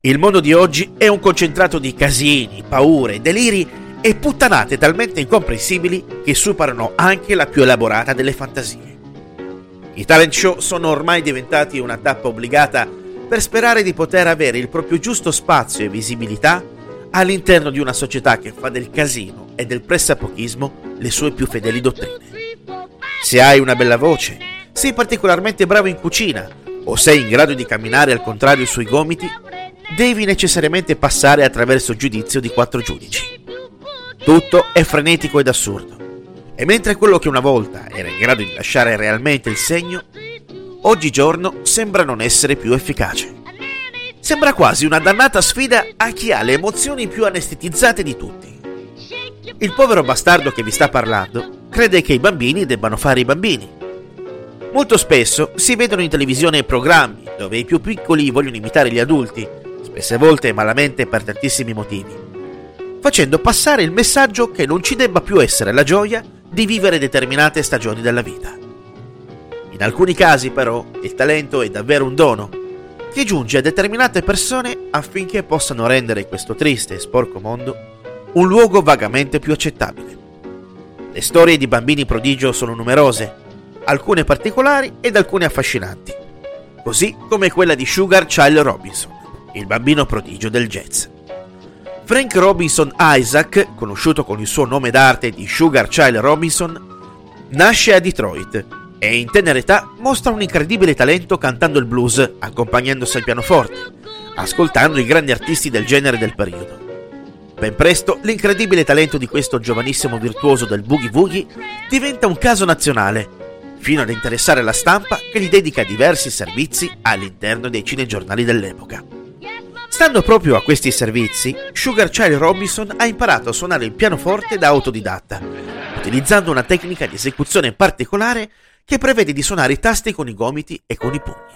Il mondo di oggi è un concentrato di casini, paure, deliri e puttanate talmente incomprensibili che superano anche la più elaborata delle fantasie. I talent show sono ormai diventati una tappa obbligata per sperare di poter avere il proprio giusto spazio e visibilità all'interno di una società che fa del casino e del pressapochismo le sue più fedeli dottrine. Se hai una bella voce, sei particolarmente bravo in cucina o sei in grado di camminare al contrario sui gomiti, devi necessariamente passare attraverso giudizio di quattro giudici. Tutto è frenetico ed assurdo. E mentre quello che una volta era in grado di lasciare realmente il segno, oggigiorno sembra non essere più efficace. Sembra quasi una dannata sfida a chi ha le emozioni più anestetizzate di tutti. Il povero bastardo che vi sta parlando crede che i bambini debbano fare i bambini. Molto spesso si vedono in televisione programmi dove i più piccoli vogliono imitare gli adulti, spesse volte malamente per tantissimi motivi, facendo passare il messaggio che non ci debba più essere la gioia di vivere determinate stagioni della vita. In alcuni casi però il talento è davvero un dono che giunge a determinate persone affinché possano rendere questo triste e sporco mondo un luogo vagamente più accettabile. Le storie di bambini prodigio sono numerose, alcune particolari ed alcune affascinanti, così come quella di Sugar Child Robinson, il bambino prodigio del jazz. Frank Robinson Isaac, conosciuto con il suo nome d'arte di Sugar Child Robinson, nasce a Detroit e in tenera età mostra un incredibile talento cantando il blues, accompagnandosi al pianoforte, ascoltando i grandi artisti del genere del periodo. Ben presto l'incredibile talento di questo giovanissimo virtuoso del boogie woogie diventa un caso nazionale, fino ad interessare la stampa che gli dedica diversi servizi all'interno dei cinegiornali dell'epoca. Stando proprio a questi servizi, Sugar Child Robinson ha imparato a suonare il pianoforte da autodidatta, utilizzando una tecnica di esecuzione particolare che prevede di suonare i tasti con i gomiti e con i pugni.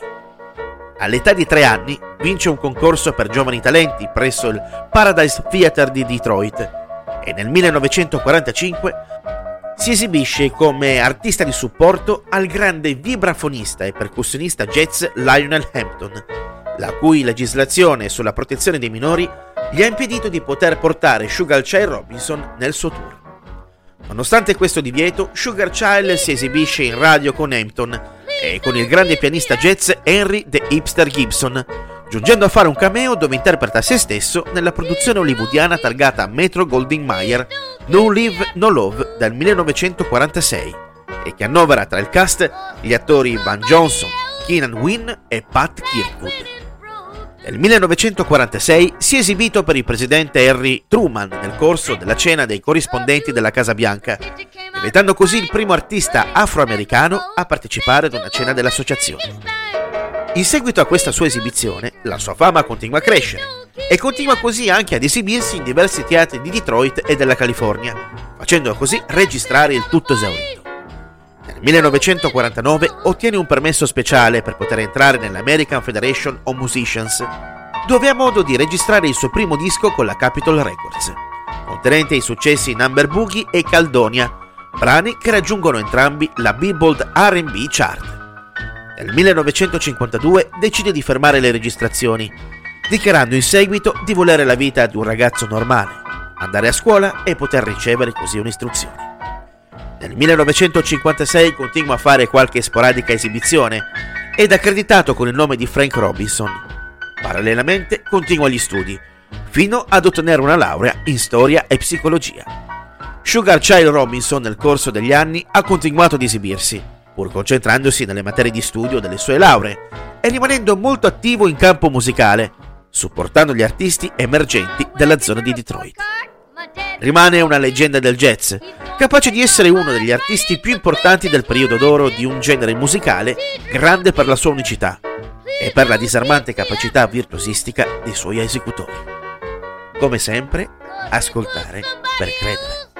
All'età di tre anni vince un concorso per giovani talenti presso il Paradise Theatre di Detroit e nel 1945 si esibisce come artista di supporto al grande vibrafonista e percussionista jazz Lionel Hampton, la cui legislazione sulla protezione dei minori gli ha impedito di poter portare Sugar Child Robinson nel suo tour. Nonostante questo divieto, Sugar Child si esibisce in radio con Hampton e con il grande pianista jazz Henry The Hipster Gibson, giungendo a fare un cameo dove interpreta se stesso nella produzione hollywoodiana targata Metro Goldwyn Mayer No Live No Love del 1946 e che annovera tra il cast gli attori Van Johnson, Keenan Wynn e Pat Kirkwood. Nel 1946 si è esibito per il presidente Harry Truman nel corso della cena dei corrispondenti della Casa Bianca, diventando così il primo artista afroamericano a partecipare ad una cena dell'associazione. In seguito a questa sua esibizione, la sua fama continua a crescere e continua così anche ad esibirsi in diversi teatri di Detroit e della California, facendo così registrare il tutto esaurito. Nel 1949 ottiene un permesso speciale per poter entrare nell'American Federation of Musicians, dove ha modo di registrare il suo primo disco con la Capitol Records, contenente i successi Number Boogie e Caldonia, brani che raggiungono entrambi la Billboard RB Chart. Nel 1952 decide di fermare le registrazioni, dichiarando in seguito di volere la vita di un ragazzo normale, andare a scuola e poter ricevere così un'istruzione. Nel 1956 continua a fare qualche sporadica esibizione ed accreditato con il nome di Frank Robinson. Parallelamente continua gli studi, fino ad ottenere una laurea in storia e psicologia. Sugar Child Robinson nel corso degli anni ha continuato ad esibirsi, pur concentrandosi nelle materie di studio delle sue lauree e rimanendo molto attivo in campo musicale, supportando gli artisti emergenti della zona di Detroit. Rimane una leggenda del jazz, capace di essere uno degli artisti più importanti del periodo d'oro di un genere musicale grande per la sua unicità e per la disarmante capacità virtuosistica dei suoi esecutori. Come sempre, ascoltare per credere.